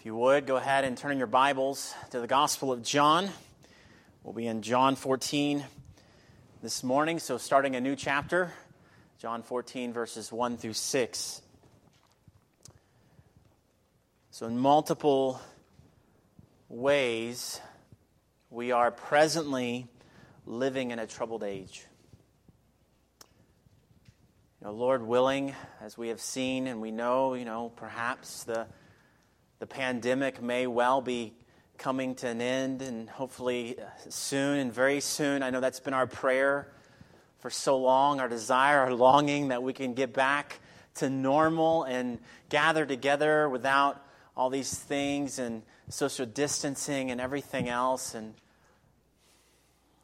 If you would, go ahead and turn in your Bibles to the Gospel of John. We'll be in John 14 this morning, so starting a new chapter, John 14, verses 1 through 6. So, in multiple ways, we are presently living in a troubled age. You know, Lord willing, as we have seen and we know, you know, perhaps the the pandemic may well be coming to an end and hopefully uh, soon and very soon. I know that's been our prayer for so long, our desire, our longing that we can get back to normal and gather together without all these things and social distancing and everything else. And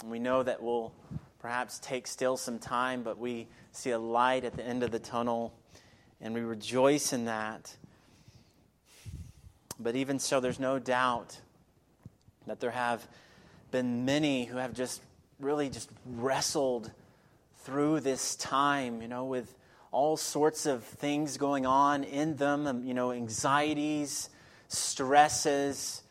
we know that will perhaps take still some time, but we see a light at the end of the tunnel and we rejoice in that. But even so, there's no doubt that there have been many who have just really just wrestled through this time, you know, with all sorts of things going on in them, um, you know, anxieties, stresses,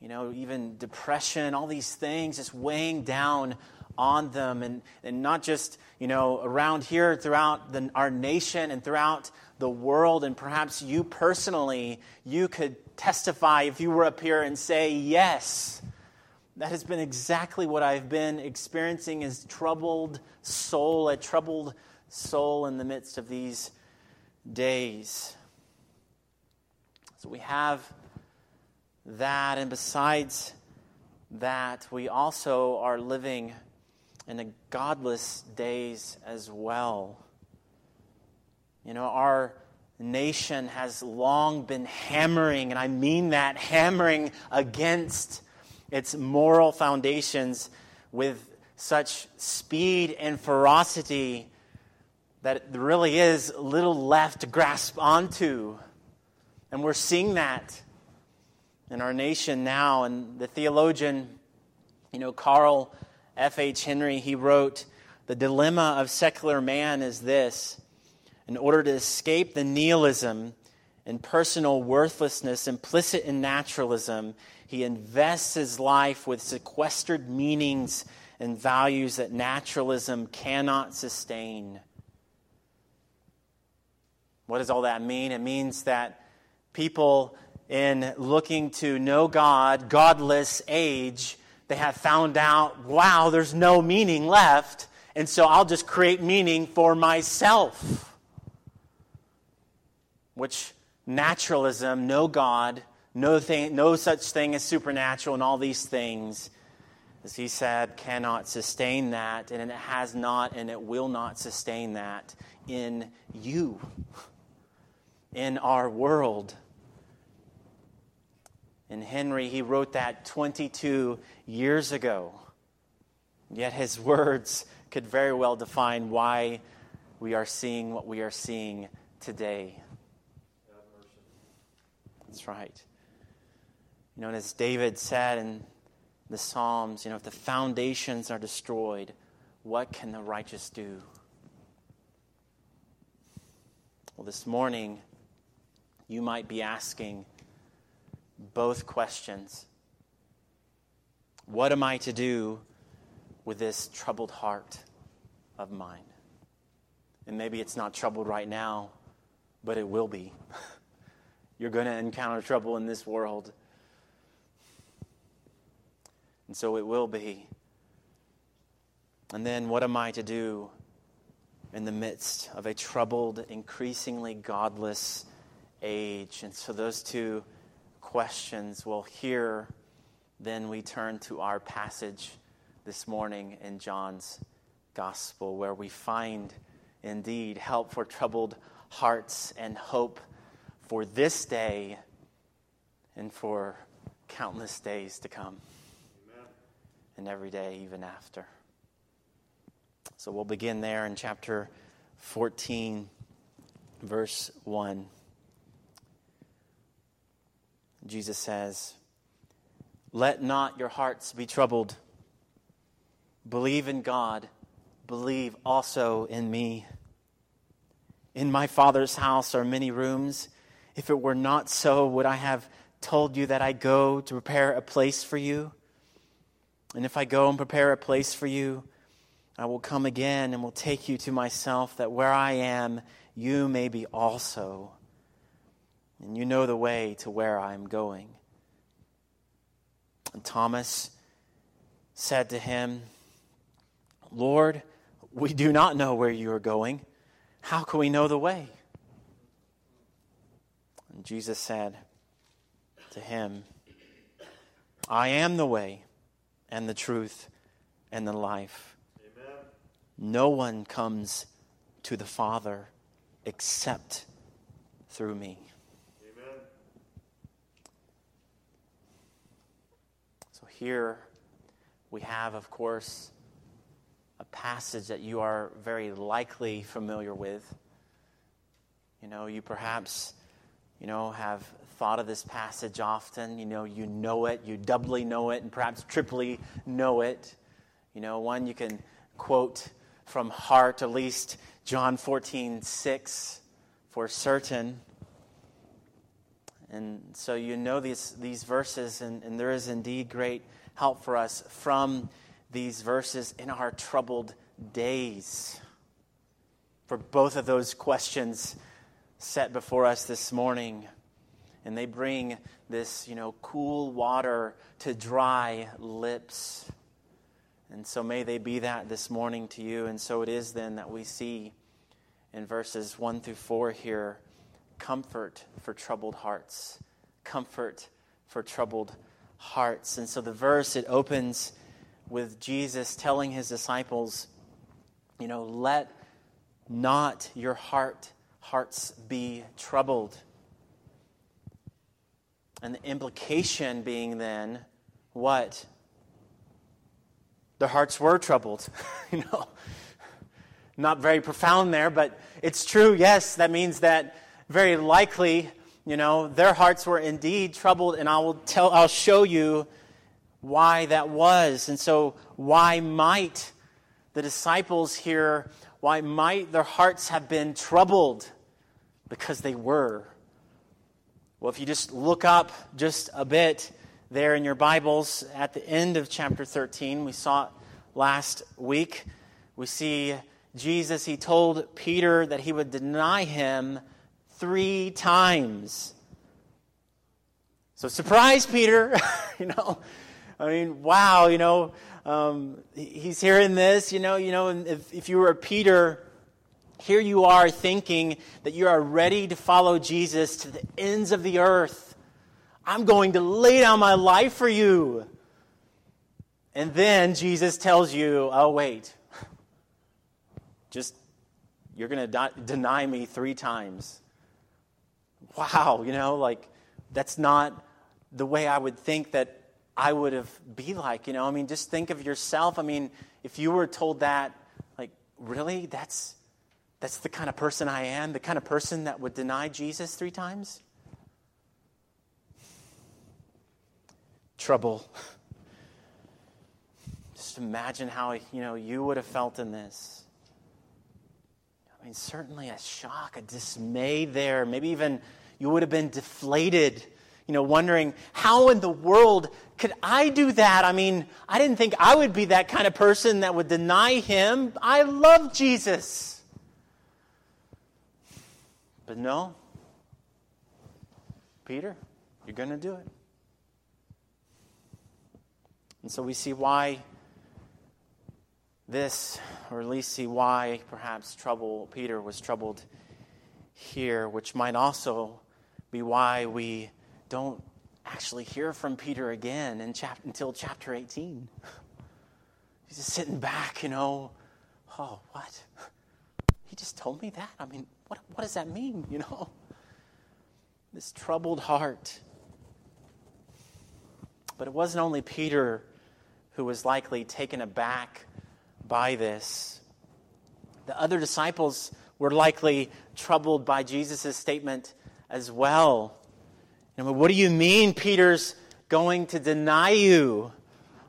you know, even depression, all these things just weighing down on them. And, and not just, you know, around here, throughout the, our nation and throughout the world, and perhaps you personally, you could testify if you were up here and say, Yes, that has been exactly what I've been experiencing is troubled soul, a troubled soul in the midst of these days. So we have that, and besides that, we also are living in the godless days as well. You know, our nation has long been hammering, and I mean that hammering against its moral foundations with such speed and ferocity that there really is little left to grasp onto. And we're seeing that in our nation now. And the theologian, you know, Carl F.H. Henry, he wrote, The dilemma of secular man is this in order to escape the nihilism and personal worthlessness implicit in naturalism, he invests his life with sequestered meanings and values that naturalism cannot sustain. What does all that mean? It means that people, in looking to know God, godless age, they have found out, wow, there's no meaning left, and so I'll just create meaning for myself which naturalism, no God, no, thing, no such thing as supernatural, and all these things, as he said, cannot sustain that, and it has not and it will not sustain that in you, in our world. And Henry, he wrote that 22 years ago. Yet his words could very well define why we are seeing what we are seeing today. That's right. You know, and as David said in the Psalms, you know, if the foundations are destroyed, what can the righteous do? Well, this morning, you might be asking both questions. What am I to do with this troubled heart of mine? And maybe it's not troubled right now, but it will be. You're going to encounter trouble in this world. And so it will be. And then what am I to do in the midst of a troubled, increasingly godless age? And so those two questions will here then we turn to our passage this morning in John's gospel where we find indeed help for troubled hearts and hope for this day and for countless days to come. Amen. And every day, even after. So we'll begin there in chapter 14, verse 1. Jesus says, Let not your hearts be troubled. Believe in God, believe also in me. In my Father's house are many rooms. If it were not so, would I have told you that I go to prepare a place for you? And if I go and prepare a place for you, I will come again and will take you to myself, that where I am, you may be also. And you know the way to where I am going. And Thomas said to him, Lord, we do not know where you are going. How can we know the way? And Jesus said to him, I am the way and the truth and the life. Amen. No one comes to the Father except through me. Amen. So here we have, of course, a passage that you are very likely familiar with. You know, you perhaps, you know, have thought of this passage often. You know, you know it, you doubly know it, and perhaps triply know it. You know, one you can quote from heart, at least John 14, 6 for certain. And so you know these, these verses, and, and there is indeed great help for us from these verses in our troubled days. For both of those questions set before us this morning, and they bring this, you know, cool water to dry lips. And so may they be that this morning to you. And so it is then that we see in verses 1 through 4 here comfort for troubled hearts. Comfort for troubled hearts. And so the verse, it opens with Jesus telling his disciples, you know, let not your heart hearts be troubled. And the implication being then what? Their hearts were troubled. you know, not very profound there, but it's true. Yes, that means that very likely, you know, their hearts were indeed troubled, and I will tell, I'll show you why that was. And so, why might the disciples here, why might their hearts have been troubled? Because they were. Well, if you just look up just a bit there in your Bibles at the end of chapter 13, we saw it last week. We see Jesus, he told Peter that he would deny him three times. So, surprise, Peter. you know, I mean, wow, you know, um, he's hearing this, you know, you know, if, if you were Peter, here you are thinking that you are ready to follow Jesus to the ends of the earth. I'm going to lay down my life for you. And then Jesus tells you, oh, wait, just, you're going to deny me three times. Wow, you know, like, that's not the way I would think that I would have be like, you know? I mean, just think of yourself. I mean, if you were told that, like, really? That's that's the kind of person I am, the kind of person that would deny Jesus three times? Trouble. Just imagine how you know you would have felt in this. I mean, certainly a shock, a dismay there. Maybe even you would have been deflated, you know, wondering how in the world could I do that? I mean, I didn't think I would be that kind of person that would deny him. I love Jesus. But no, Peter, you're going to do it. And so we see why this, or at least see why perhaps trouble Peter was troubled here, which might also be why we don't actually hear from Peter again in chap- until chapter 18. He's just sitting back, you know. Oh, what? He just told me that? I mean, what, what does that mean, you know? This troubled heart. But it wasn't only Peter who was likely taken aback by this. The other disciples were likely troubled by Jesus' statement as well. Know, what do you mean Peter's going to deny you?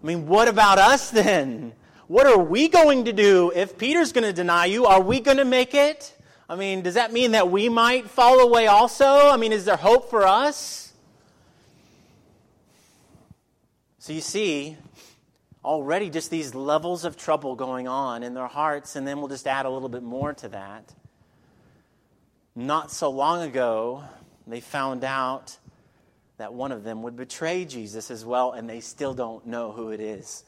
I mean, what about us then? What are we going to do if Peter's going to deny you? Are we going to make it? I mean, does that mean that we might fall away also? I mean, is there hope for us? So you see, already just these levels of trouble going on in their hearts, and then we'll just add a little bit more to that. Not so long ago, they found out that one of them would betray Jesus as well, and they still don't know who it is.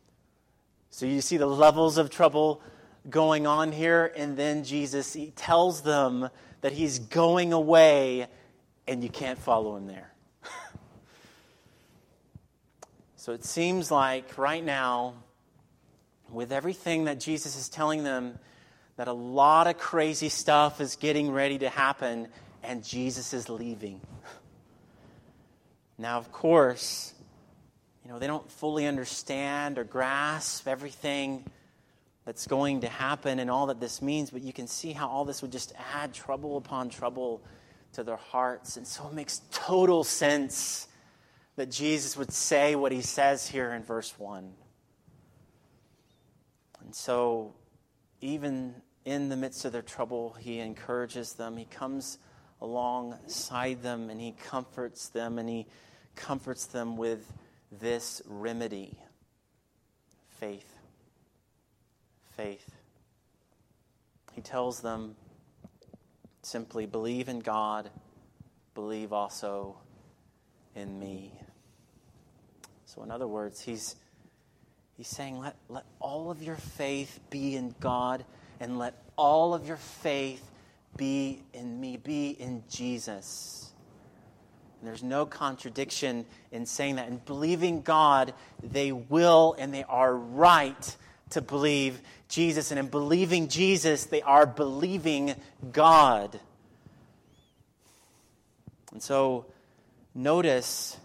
so you see the levels of trouble going on here, and then Jesus tells them that he's going away, and you can't follow him there. so it seems like right now, with everything that Jesus is telling them, that a lot of crazy stuff is getting ready to happen, and Jesus is leaving. Now, of course, you know, they don't fully understand or grasp everything that's going to happen and all that this means, but you can see how all this would just add trouble upon trouble to their hearts. And so it makes total sense that Jesus would say what he says here in verse 1. And so, even in the midst of their trouble, he encourages them. He comes alongside them and he comforts them and he comforts them with this remedy faith. Faith. He tells them simply believe in God, believe also in me. So, in other words, he's, he's saying, let, let all of your faith be in God and let all of your faith be in me, be in Jesus. And there's no contradiction in saying that. In believing God, they will and they are right to believe Jesus. And in believing Jesus, they are believing God. And so, notice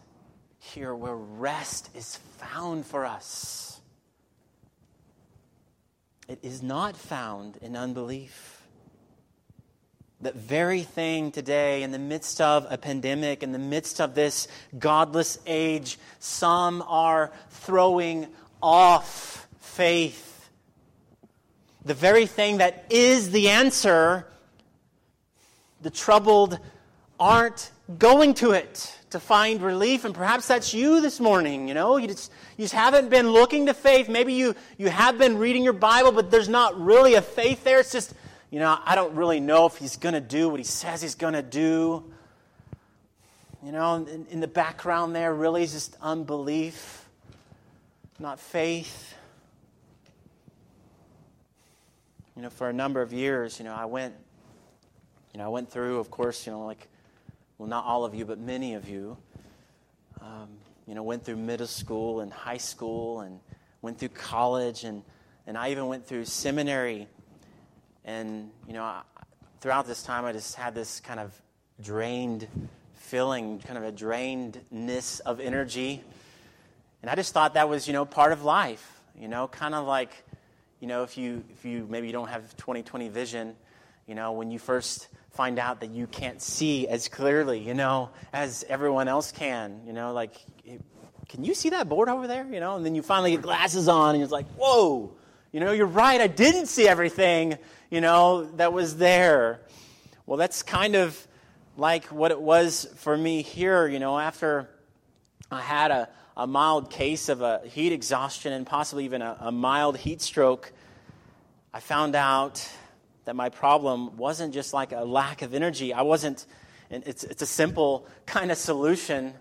here where rest is found for us. It is not found in unbelief that very thing today, in the midst of a pandemic, in the midst of this godless age, some are throwing off faith. The very thing that is the answer, the troubled aren't going to it to find relief. And perhaps that's you this morning. You know, you just, you just haven't been looking to faith. Maybe you, you have been reading your Bible, but there's not really a faith there. It's just you know, I don't really know if he's going to do what he says he's going to do. You know, in, in, the background there really is just unbelief, not faith. You know, for a number of years, you know, I went, you know, I went through, of course, you know, like, well, not all of you, but many of you, um, you know, went through middle school and high school and went through college and, and I even went through seminary and, you know, throughout this time, I just had this kind of drained feeling, kind of a drainedness of energy. And I just thought that was, you know, part of life, you know, kind of like, you know, if you, if you maybe you don't have 2020 vision, you know, when you first find out that you can't see as clearly, you know, as everyone else can, you know, like, can you see that board over there? You know, and then you finally get glasses on and it's like, whoa, you know, you're right, I didn't see everything, you know, that was there. Well, that's kind of like what it was for me here, you know, after I had a, a mild case of a heat exhaustion and possibly even a, a mild heat stroke. I found out that my problem wasn't just like a lack of energy. I wasn't, it's, it's a simple kind of solution,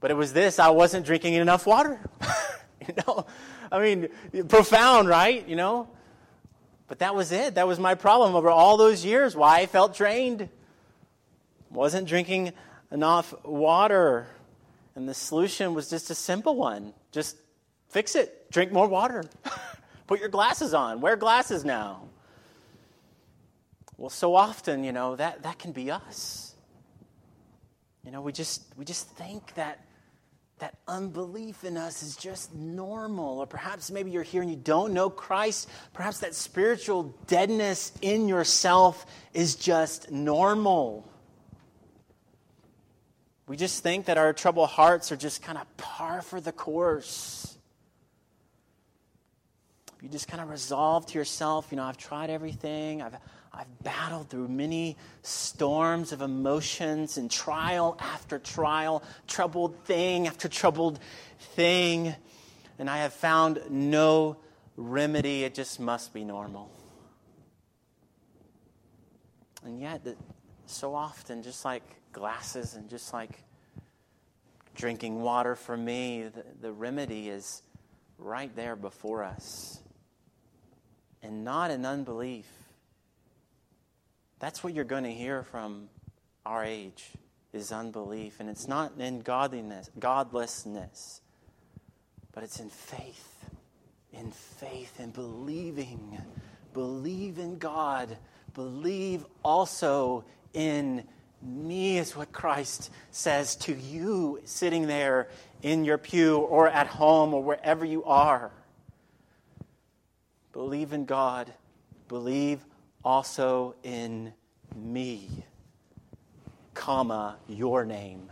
but it was this I wasn't drinking enough water. you know, I mean, profound, right? You know? But that was it. That was my problem over all those years. Why I felt drained. Wasn't drinking enough water. And the solution was just a simple one. Just fix it. Drink more water. Put your glasses on. Wear glasses now. Well, so often, you know, that, that can be us. You know, we just we just think that that unbelief in us is just normal. Or perhaps maybe you're here and you don't know Christ. Perhaps that spiritual deadness in yourself is just normal. We just think that our troubled hearts are just kind of par for the course. You just kind of resolve to yourself, you know, I've tried everything. I've, I've battled through many storms of emotions and trial after trial, troubled thing after troubled thing, and I have found no remedy. It just must be normal. And yet, so often, just like glasses and just like drinking water for me, the, the remedy is right there before us. And not in unbelief. That's what you're going to hear from our age is unbelief. And it's not in godliness, godlessness, but it's in faith. In faith and believing. Believe in God. Believe also in me, is what Christ says to you sitting there in your pew or at home or wherever you are. Believe in God. Believe also in me, comma, your name.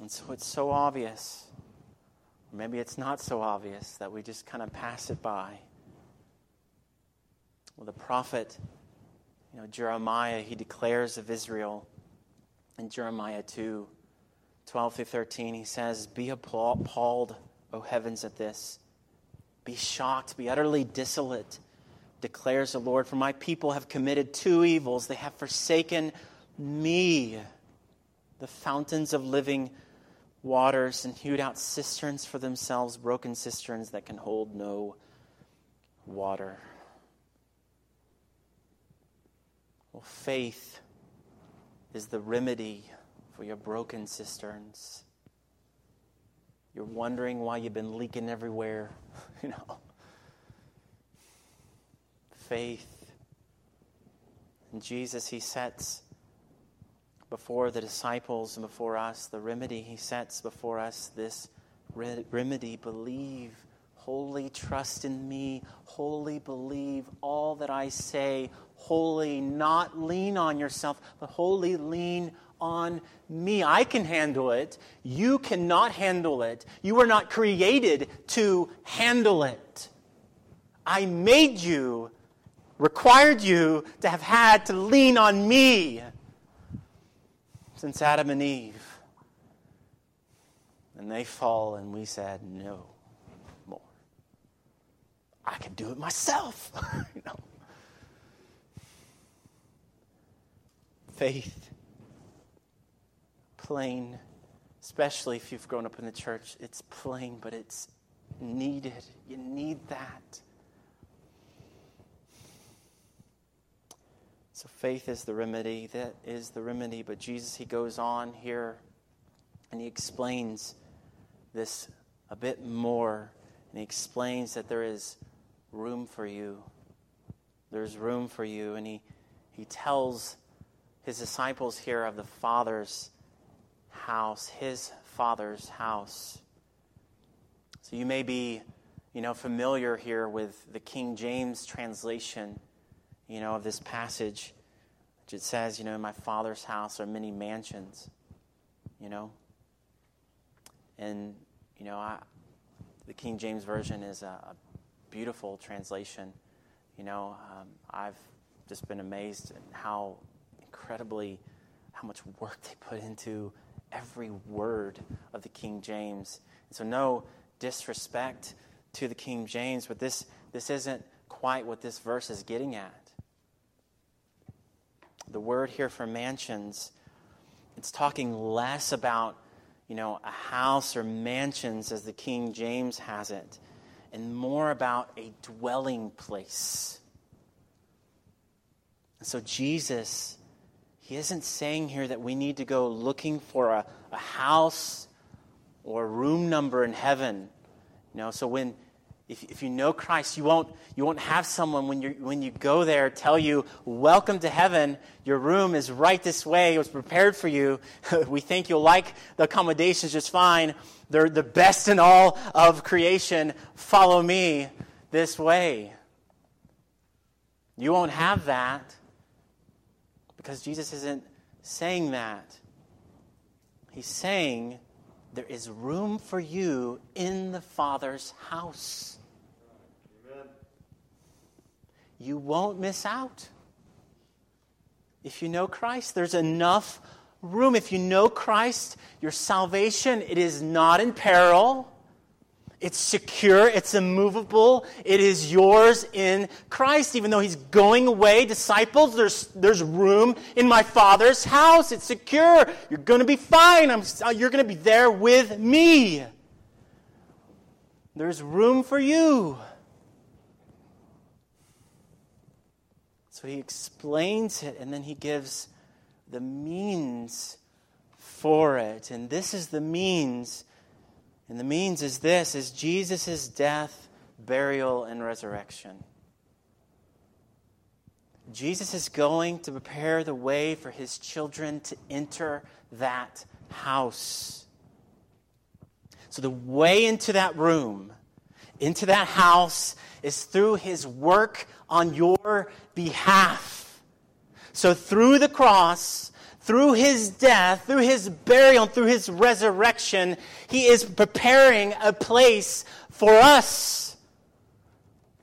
And so it's so obvious, or maybe it's not so obvious, that we just kind of pass it by. Well, the prophet, you know, Jeremiah, he declares of Israel in Jeremiah 2 12 through 13, he says, Be appalled, O heavens, at this. Be shocked, be utterly desolate, declares the Lord. For my people have committed two evils. They have forsaken me, the fountains of living waters, and hewed out cisterns for themselves, broken cisterns that can hold no water. Well, faith is the remedy for your broken cisterns. You're wondering why you've been leaking everywhere, you know. Faith. And Jesus, He sets before the disciples and before us the remedy. He sets before us this remedy believe, wholly trust in me, wholly believe all that I say, wholly not lean on yourself, but wholly lean on me. I can handle it. You cannot handle it. You were not created to handle it. I made you, required you to have had to lean on me since Adam and Eve. And they fall, and we said, no more. I can do it myself. you know? Faith plain, especially if you've grown up in the church. It's plain, but it's needed. You need that. So faith is the remedy. That is the remedy. But Jesus, he goes on here and he explains this a bit more. And he explains that there is room for you. There's room for you. And he, he tells his disciples here of the Father's house, his father's house. So you may be, you know, familiar here with the King James translation, you know, of this passage, which it says, you know, in my father's house are many mansions, you know. And, you know, I, the King James Version is a, a beautiful translation. You know, um, I've just been amazed at how incredibly, how much work they put into every word of the King James. So, no disrespect to the King James, but this, this isn't quite what this verse is getting at. The word here for mansions, it's talking less about, you know, a house or mansions as the King James has it, and more about a dwelling place. And so Jesus he isn't saying here that we need to go looking for a, a house or room number in heaven. You know, so when if, if you know Christ, you won't, you won't have someone when, you when you go there tell you, Welcome to heaven. Your room is right this way. It was prepared for you. we think you'll like the accommodations just fine. They're the best in all of creation. Follow me this way. You won't have that. Because Jesus isn't saying that. He's saying there is room for you in the Father's house. Amen. you won't miss out. If you know Christ, there's enough room. If you know Christ, your salvation, it is not in peril. It's secure, it's immovable, it is yours in Christ. Even though He's going away, disciples, there's, there's room in my Father's house. It's secure. You're going to be fine. I'm, uh, you're going to be there with me. There's room for you. So he explains it and then he gives the means for it. And this is the means. And the means is this is Jesus' death, burial, and resurrection. Jesus is going to prepare the way for his children to enter that house. So, the way into that room, into that house, is through his work on your behalf. So through the cross, through his death, through his burial, through his resurrection, he is preparing a place for us.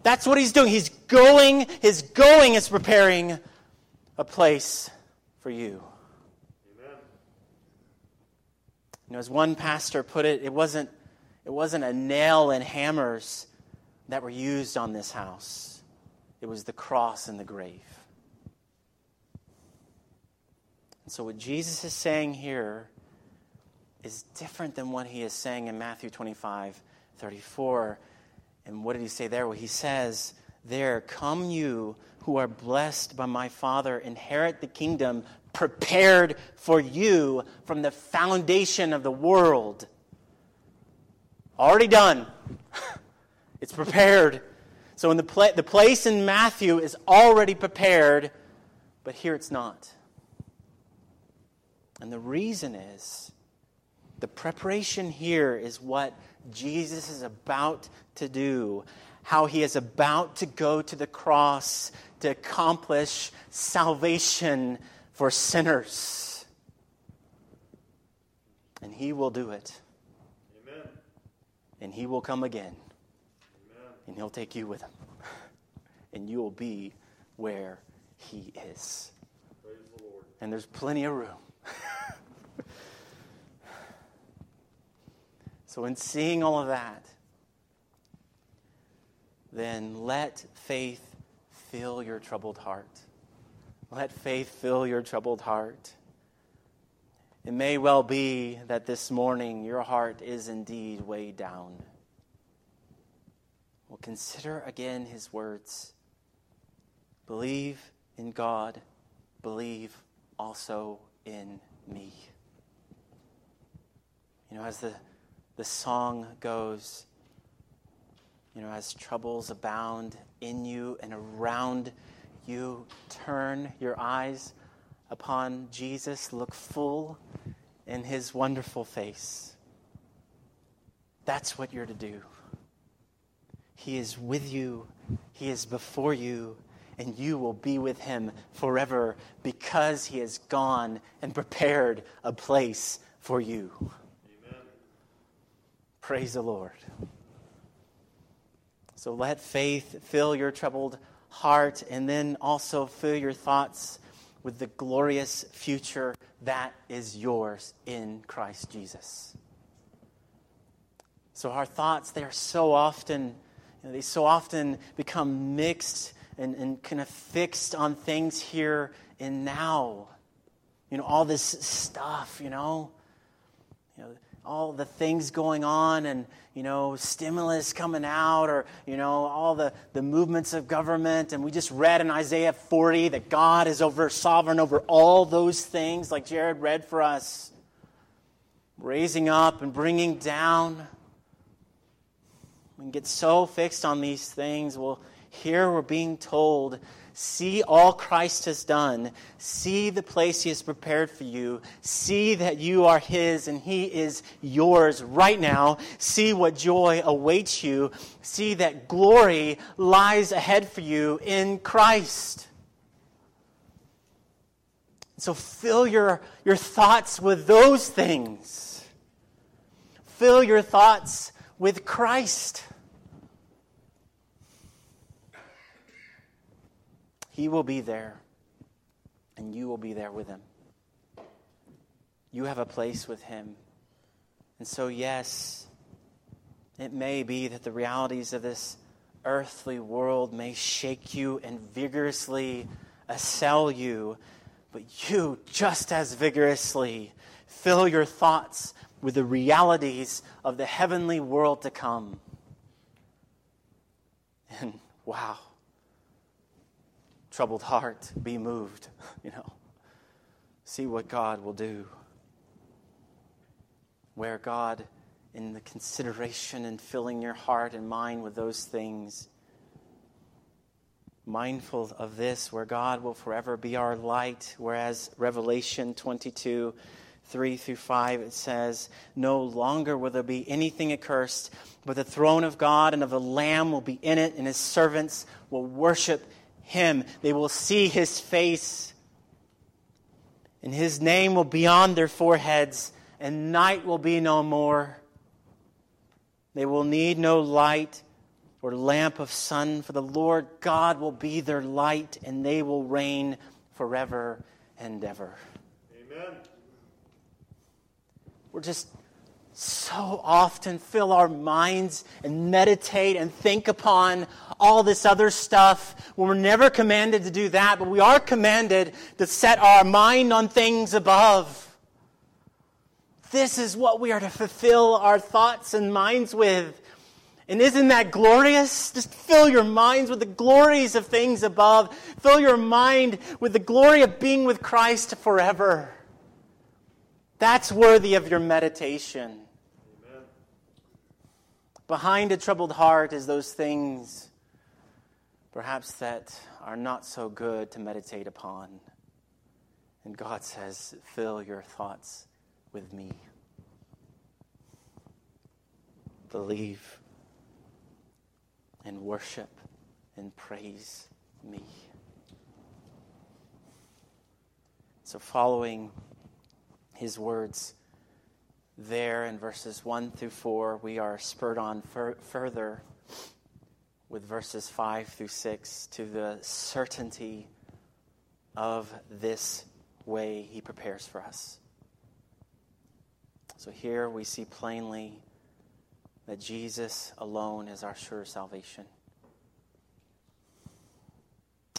That's what he's doing. He's going, his going is preparing a place for you. Amen. You know, as one pastor put it, it wasn't, it wasn't a nail and hammers that were used on this house. It was the cross and the grave. So, what Jesus is saying here is different than what he is saying in Matthew 25 34. And what did he say there? Well, he says, There, come you who are blessed by my Father, inherit the kingdom prepared for you from the foundation of the world. Already done. it's prepared. So in the, pla- the place in Matthew is already prepared, but here it's not. And the reason is the preparation here is what Jesus is about to do, how he is about to go to the cross to accomplish salvation for sinners. And he will do it. Amen. And he will come again Amen. and he'll take you with him. and you will be where he is. The and there's plenty of room. so, in seeing all of that, then let faith fill your troubled heart. Let faith fill your troubled heart. It may well be that this morning your heart is indeed weighed down. Well, consider again his words Believe in God, believe also in me. You know, as the, the song goes, you know, as troubles abound in you and around you, turn your eyes upon Jesus, look full in his wonderful face. That's what you're to do. He is with you, He is before you, and you will be with Him forever because He has gone and prepared a place for you. Amen. Praise the Lord. So let faith fill your troubled heart and then also fill your thoughts with the glorious future that is yours in Christ Jesus. So our thoughts, they are so often you know, they so often become mixed and, and kind of fixed on things here and now. You know, all this stuff, you know, you know, all the things going on and, you know, stimulus coming out or, you know, all the, the movements of government. And we just read in Isaiah 40 that God is over sovereign over all those things, like Jared read for us, raising up and bringing down and get so fixed on these things, well, here we're being told see all Christ has done, see the place He has prepared for you, see that you are His and He is yours right now, see what joy awaits you, see that glory lies ahead for you in Christ. So fill your, your thoughts with those things. Fill your thoughts with Christ. He will be there, and you will be there with him. You have a place with him. And so, yes, it may be that the realities of this earthly world may shake you and vigorously assail you, but you just as vigorously fill your thoughts with the realities of the heavenly world to come. And wow, troubled heart, be moved, you know. See what God will do. Where God in the consideration and filling your heart and mind with those things. Mindful of this, where God will forever be our light, whereas Revelation 22 3 through 5, it says, No longer will there be anything accursed, but the throne of God and of the Lamb will be in it, and his servants will worship him. They will see his face, and his name will be on their foreheads, and night will be no more. They will need no light or lamp of sun, for the Lord God will be their light, and they will reign forever and ever. Amen. We're just so often fill our minds and meditate and think upon all this other stuff. We're never commanded to do that, but we are commanded to set our mind on things above. This is what we are to fulfill our thoughts and minds with. And isn't that glorious? Just fill your minds with the glories of things above. Fill your mind with the glory of being with Christ forever. That's worthy of your meditation. Amen. Behind a troubled heart is those things, perhaps, that are not so good to meditate upon. And God says, fill your thoughts with me. Believe and worship and praise me. So, following his words there in verses 1 through 4, we are spurred on fur- further with verses 5 through 6 to the certainty of this way he prepares for us. So here we see plainly that Jesus alone is our sure salvation.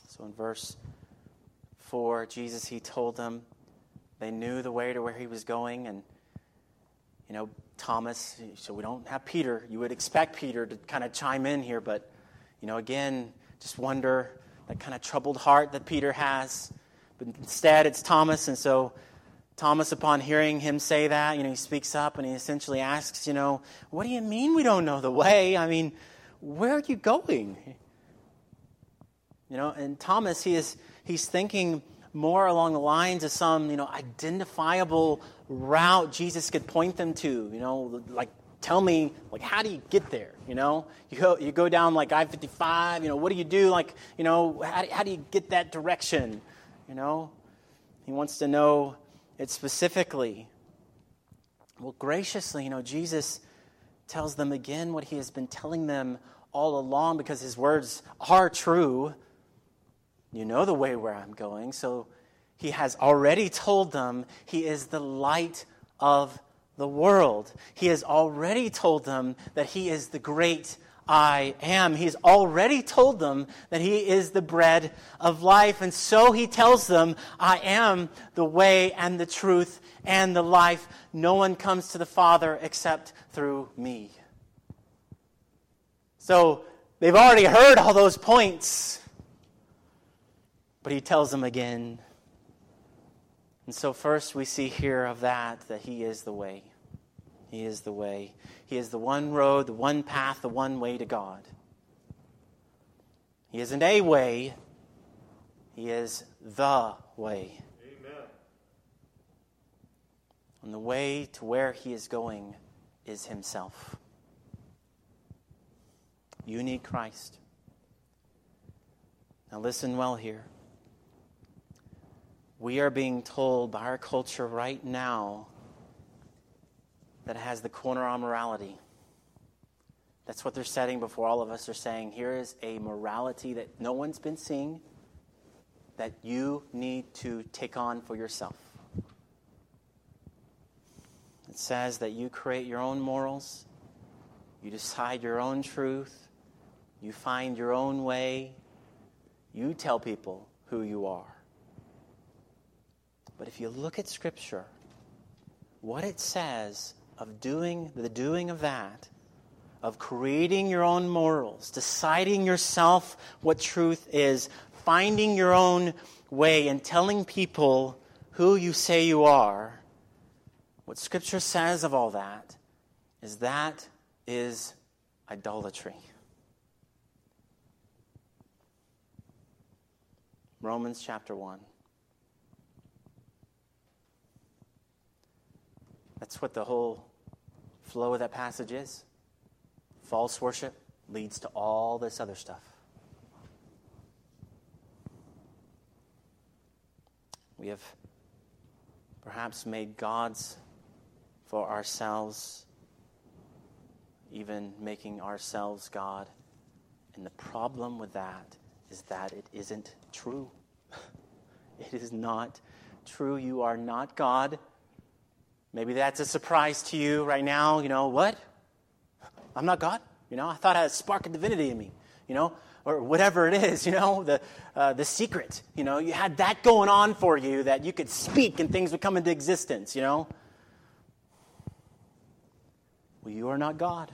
So in verse 4, Jesus, he told them they knew the way to where he was going. And, you know, Thomas, so we don't have Peter. You would expect Peter to kind of chime in here, but, you know, again, just wonder that kind of troubled heart that Peter has. But instead, it's Thomas, and so Thomas, upon hearing him say that, you know, he speaks up and he essentially asks, you know, what do you mean we don't know the way? I mean, where are you going? You know, and Thomas, he is he's thinking more along the lines of some, you know, identifiable route Jesus could point them to, you know, like tell me like how do you get there you know you go, you go down like i-55 you know what do you do like you know how, how do you get that direction you know he wants to know it specifically. Well, graciously, you know, Jesus tells them again what he has been telling them all along because his words are true. You know the way where I'm going. So he has already told them he is the light of the world. He has already told them that he is the great I am. He's already told them that He is the bread of life. And so He tells them, I am the way and the truth and the life. No one comes to the Father except through me. So they've already heard all those points. But He tells them again. And so, first, we see here of that, that He is the way. He is the way. He is the one road, the one path, the one way to God. He isn't a way, He is the way. Amen. And the way to where He is going is Himself. You need Christ. Now, listen well here. We are being told by our culture right now that has the corner on morality. That's what they're setting before all of us. They're saying, here is a morality that no one's been seeing, that you need to take on for yourself. It says that you create your own morals, you decide your own truth, you find your own way, you tell people who you are. But if you look at Scripture, what it says of doing the doing of that, of creating your own morals, deciding yourself what truth is, finding your own way, and telling people who you say you are, what Scripture says of all that is that is idolatry. Romans chapter 1. That's what the whole flow of that passage is. False worship leads to all this other stuff. We have perhaps made gods for ourselves, even making ourselves God. And the problem with that is that it isn't true. it is not true. You are not God. Maybe that's a surprise to you right now. You know, what? I'm not God? You know, I thought I had a spark of divinity in me, you know, or whatever it is, you know, the, uh, the secret. You know, you had that going on for you that you could speak and things would come into existence, you know. Well, you are not God.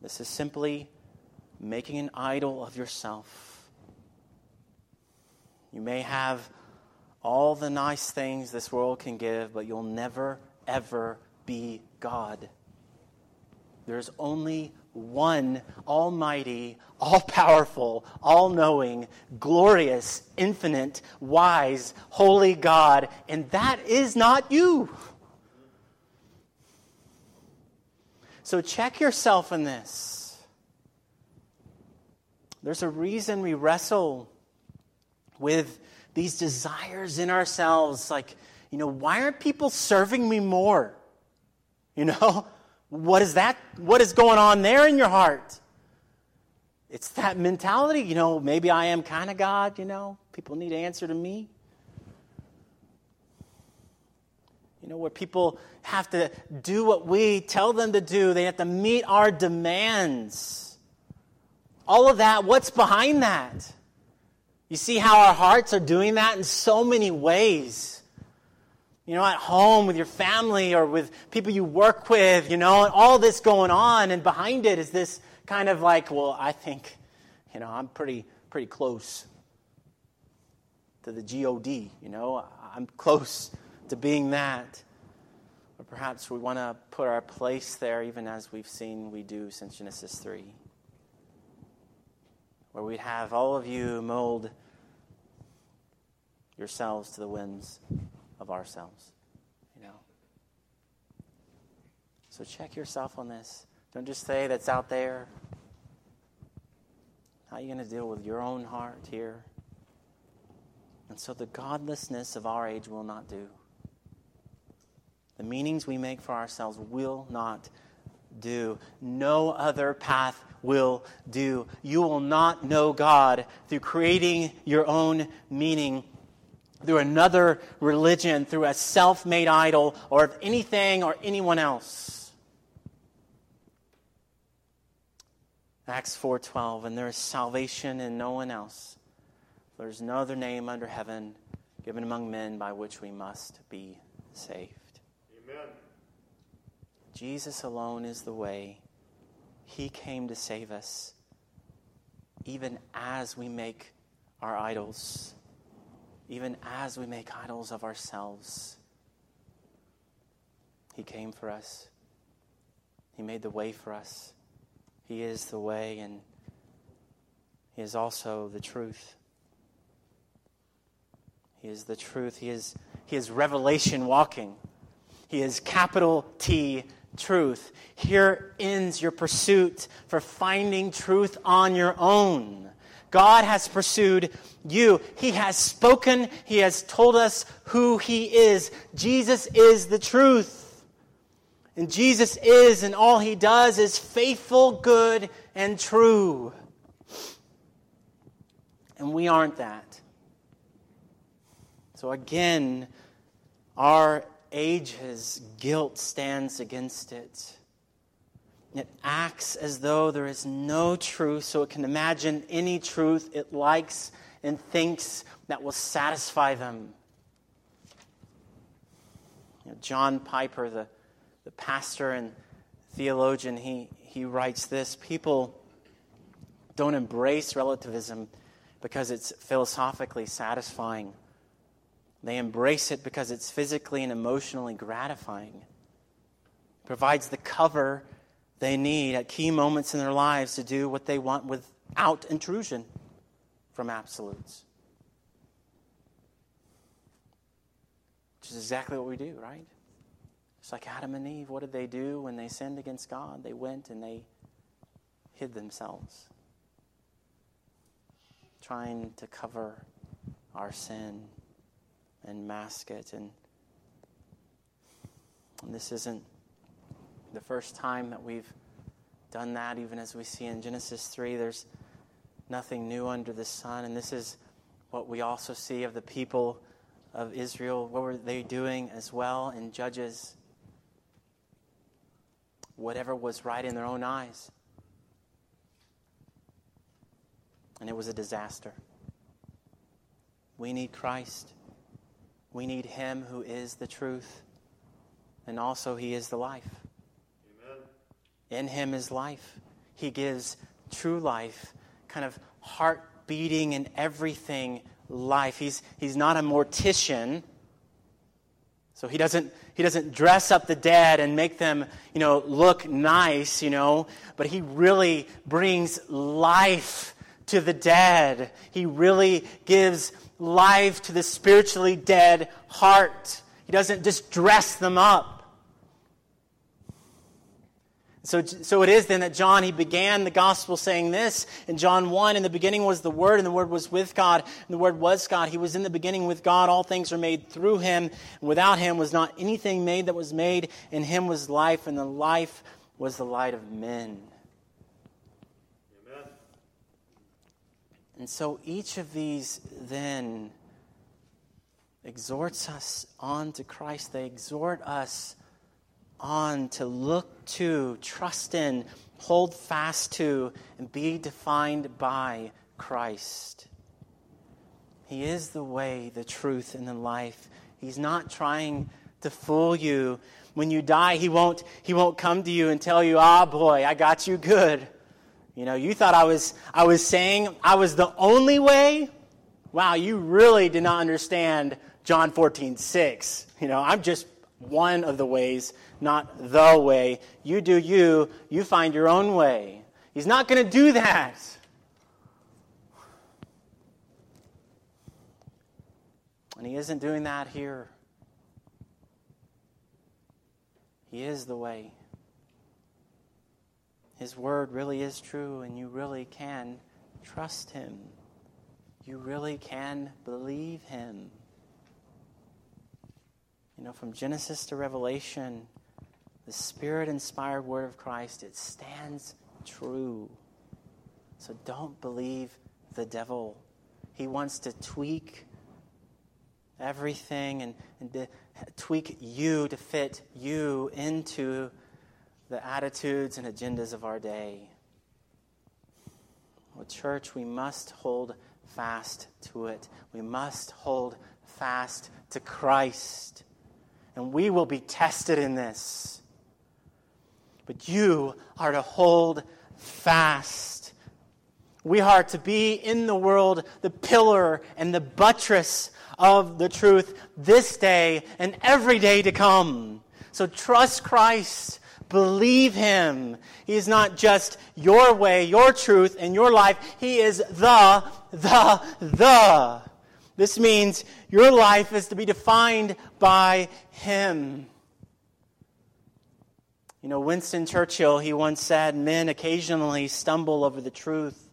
This is simply making an idol of yourself. You may have all the nice things this world can give, but you'll never, ever be God. There's only one almighty, all powerful, all knowing, glorious, infinite, wise, holy God, and that is not you. So check yourself in this. There's a reason we wrestle with these desires in ourselves. Like, you know, why aren't people serving me more? You know, what is that? What is going on there in your heart? It's that mentality, you know, maybe I am kind of God, you know, people need to answer to me. You know, where people have to do what we tell them to do, they have to meet our demands. All of that, what's behind that? You see how our hearts are doing that in so many ways. You know, at home with your family or with people you work with, you know, and all this going on, and behind it is this kind of like, well, I think, you know, I'm pretty pretty close to the God, you know, I'm close to being that. Or perhaps we want to put our place there, even as we've seen we do since Genesis 3. Where we'd have all of you mold yourselves to the whims of ourselves. You know? So check yourself on this. Don't just say that's out there. How are you going to deal with your own heart here? And so the godlessness of our age will not do. The meanings we make for ourselves will not do. No other path will do. You will not know God through creating your own meaning through another religion, through a self made idol, or of anything or anyone else. Acts 4:12 and there is salvation in no one else. There is no other name under heaven given among men by which we must be saved. Amen. Jesus alone is the way. He came to save us even as we make our idols even as we make idols of ourselves. He came for us, He made the way for us. He is the way, and He is also the truth. He is the truth. He is, he is revelation walking. He is capital T truth. Here ends your pursuit for finding truth on your own. God has pursued you. He has spoken. He has told us who He is. Jesus is the truth. And Jesus is, and all He does is faithful, good, and true. and we aren't that. So again, our age's guilt stands against it. It acts as though there is no truth, so it can imagine any truth it likes and thinks that will satisfy them. You know, John Piper, the, the pastor and theologian, he, he writes this People don't embrace relativism because it's philosophically satisfying. They embrace it because it's physically and emotionally gratifying. It provides the cover they need at key moments in their lives to do what they want without intrusion from absolutes. Which is exactly what we do, right? It's like Adam and Eve. What did they do when they sinned against God? They went and they hid themselves, trying to cover our sin and mask it. And, and this isn't the first time that we've done that, even as we see in Genesis 3, there's nothing new under the sun. And this is what we also see of the people of Israel. What were they doing as well in Judges? Whatever was right in their own eyes. And it was a disaster. We need Christ. We need Him who is the truth. And also, He is the life. Amen. In him is life. He gives true life, kind of heart beating and everything life. He's, he's not a mortician. So he doesn't, he doesn't dress up the dead and make them, you know, look nice, you know, but he really brings life to the dead. He really gives life to the spiritually dead heart. He doesn't just dress them up. So, so it is then that John, he began the gospel saying this in John 1 In the beginning was the Word, and the Word was with God, and the Word was God. He was in the beginning with God. All things are made through him. And without him was not anything made that was made. In him was life, and the life was the light of men. And so each of these then exhorts us on to Christ. They exhort us on to look to, trust in, hold fast to, and be defined by Christ. He is the way, the truth, and the life. He's not trying to fool you. When you die, he won't, he won't come to you and tell you, ah, boy, I got you good. You know, you thought I was, I was saying I was the only way? Wow, you really did not understand John 14, 6. You know, I'm just one of the ways, not the way. You do you, you find your own way. He's not going to do that. And he isn't doing that here. He is the way. His word really is true, and you really can trust him. You really can believe him. You know, from Genesis to Revelation, the Spirit inspired Word of Christ, it stands true. So don't believe the devil. He wants to tweak everything and, and to tweak you to fit you into the attitudes and agendas of our day. Well, church, we must hold fast to it. We must hold fast to Christ and we will be tested in this. But you are to hold fast. We are to be in the world the pillar and the buttress of the truth this day and every day to come. So trust Christ. Believe Him. He is not just your way, your truth, and your life. He is the, the, the. This means your life is to be defined by Him. You know, Winston Churchill, he once said, Men occasionally stumble over the truth,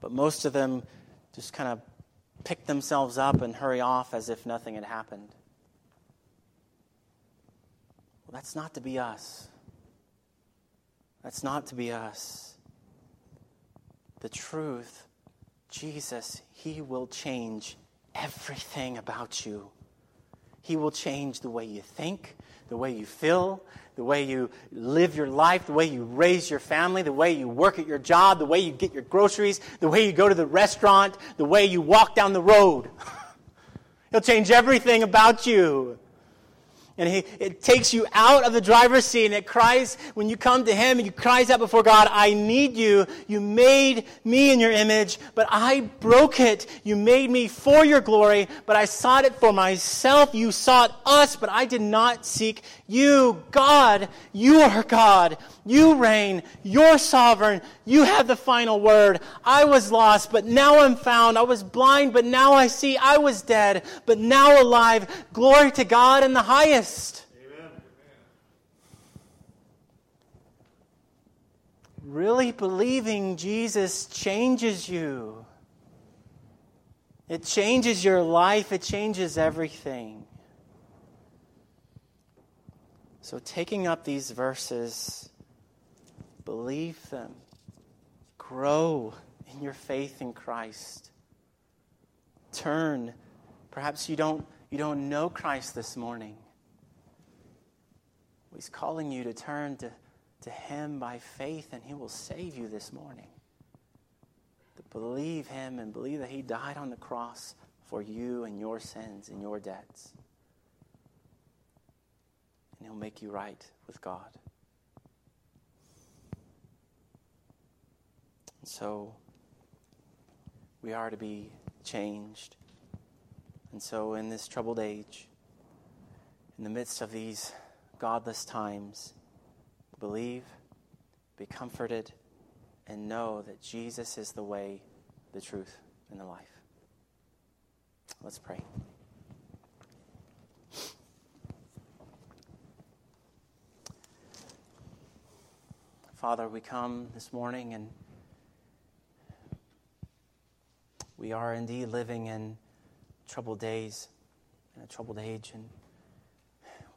but most of them just kind of pick themselves up and hurry off as if nothing had happened. Well, that's not to be us. That's not to be us. The truth Jesus, He will change everything about you. He will change the way you think, the way you feel, the way you live your life, the way you raise your family, the way you work at your job, the way you get your groceries, the way you go to the restaurant, the way you walk down the road. He'll change everything about you. And he, it takes you out of the driver's seat and it cries, when you come to him and you cries out before God, I need you. You made me in your image, but I broke it. You made me for your glory, but I sought it for myself. You sought us, but I did not seek you. God, you are God. You reign. You're sovereign. You have the final word. I was lost, but now I'm found. I was blind, but now I see. I was dead, but now alive. Glory to God in the highest. Amen. Really believing Jesus changes you. It changes your life, it changes everything. So, taking up these verses, believe them, grow in your faith in Christ. Turn. Perhaps you don't, you don't know Christ this morning. He's calling you to turn to, to Him by faith, and He will save you this morning. To believe Him and believe that He died on the cross for you and your sins and your debts. And He'll make you right with God. And so, we are to be changed. And so, in this troubled age, in the midst of these godless times, believe, be comforted, and know that Jesus is the way, the truth, and the life. Let's pray. Father, we come this morning and we are indeed living in troubled days, in a troubled age, and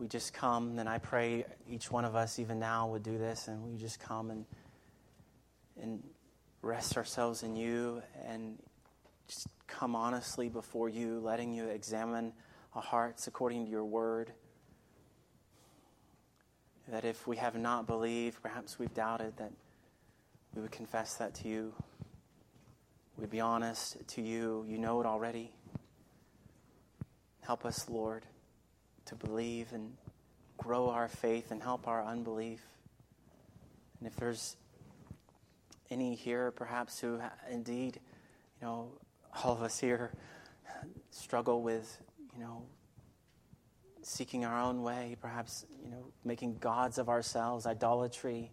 we just come, and I pray each one of us, even now, would do this, and we just come and and rest ourselves in you and just come honestly before you, letting you examine our hearts according to your word. That if we have not believed, perhaps we've doubted, that we would confess that to you. We'd be honest to you. You know it already. Help us, Lord to believe and grow our faith and help our unbelief. And if there's any here, perhaps, who indeed, you know, all of us here struggle with, you know, seeking our own way, perhaps, you know, making gods of ourselves, idolatry.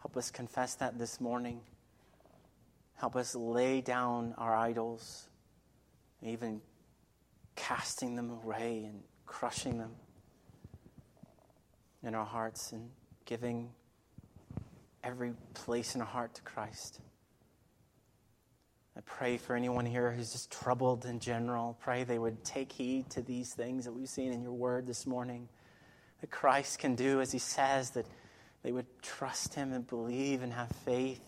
Help us confess that this morning. Help us lay down our idols, even casting them away and crushing them in our hearts and giving every place in our heart to Christ. I pray for anyone here who's just troubled in general. Pray they would take heed to these things that we've seen in your word this morning. That Christ can do as he says, that they would trust him and believe and have faith.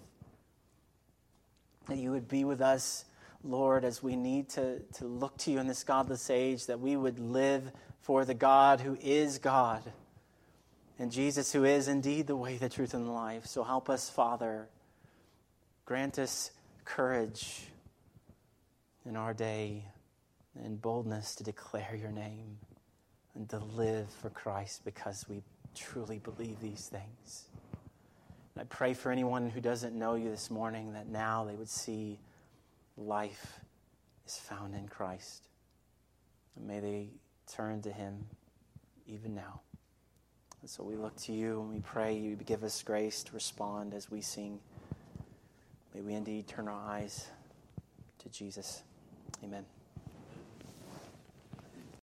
That you would be with us, Lord, as we need to, to look to you in this godless age, that we would live for the God who is God and Jesus, who is indeed the way, the truth, and the life. So help us, Father. Grant us courage in our day and boldness to declare your name and to live for Christ because we truly believe these things. And I pray for anyone who doesn't know you this morning that now they would see life is found in Christ. And may they turn to Him even now. And so we look to you and we pray you give us grace to respond as we sing. May we indeed turn our eyes to Jesus. Amen.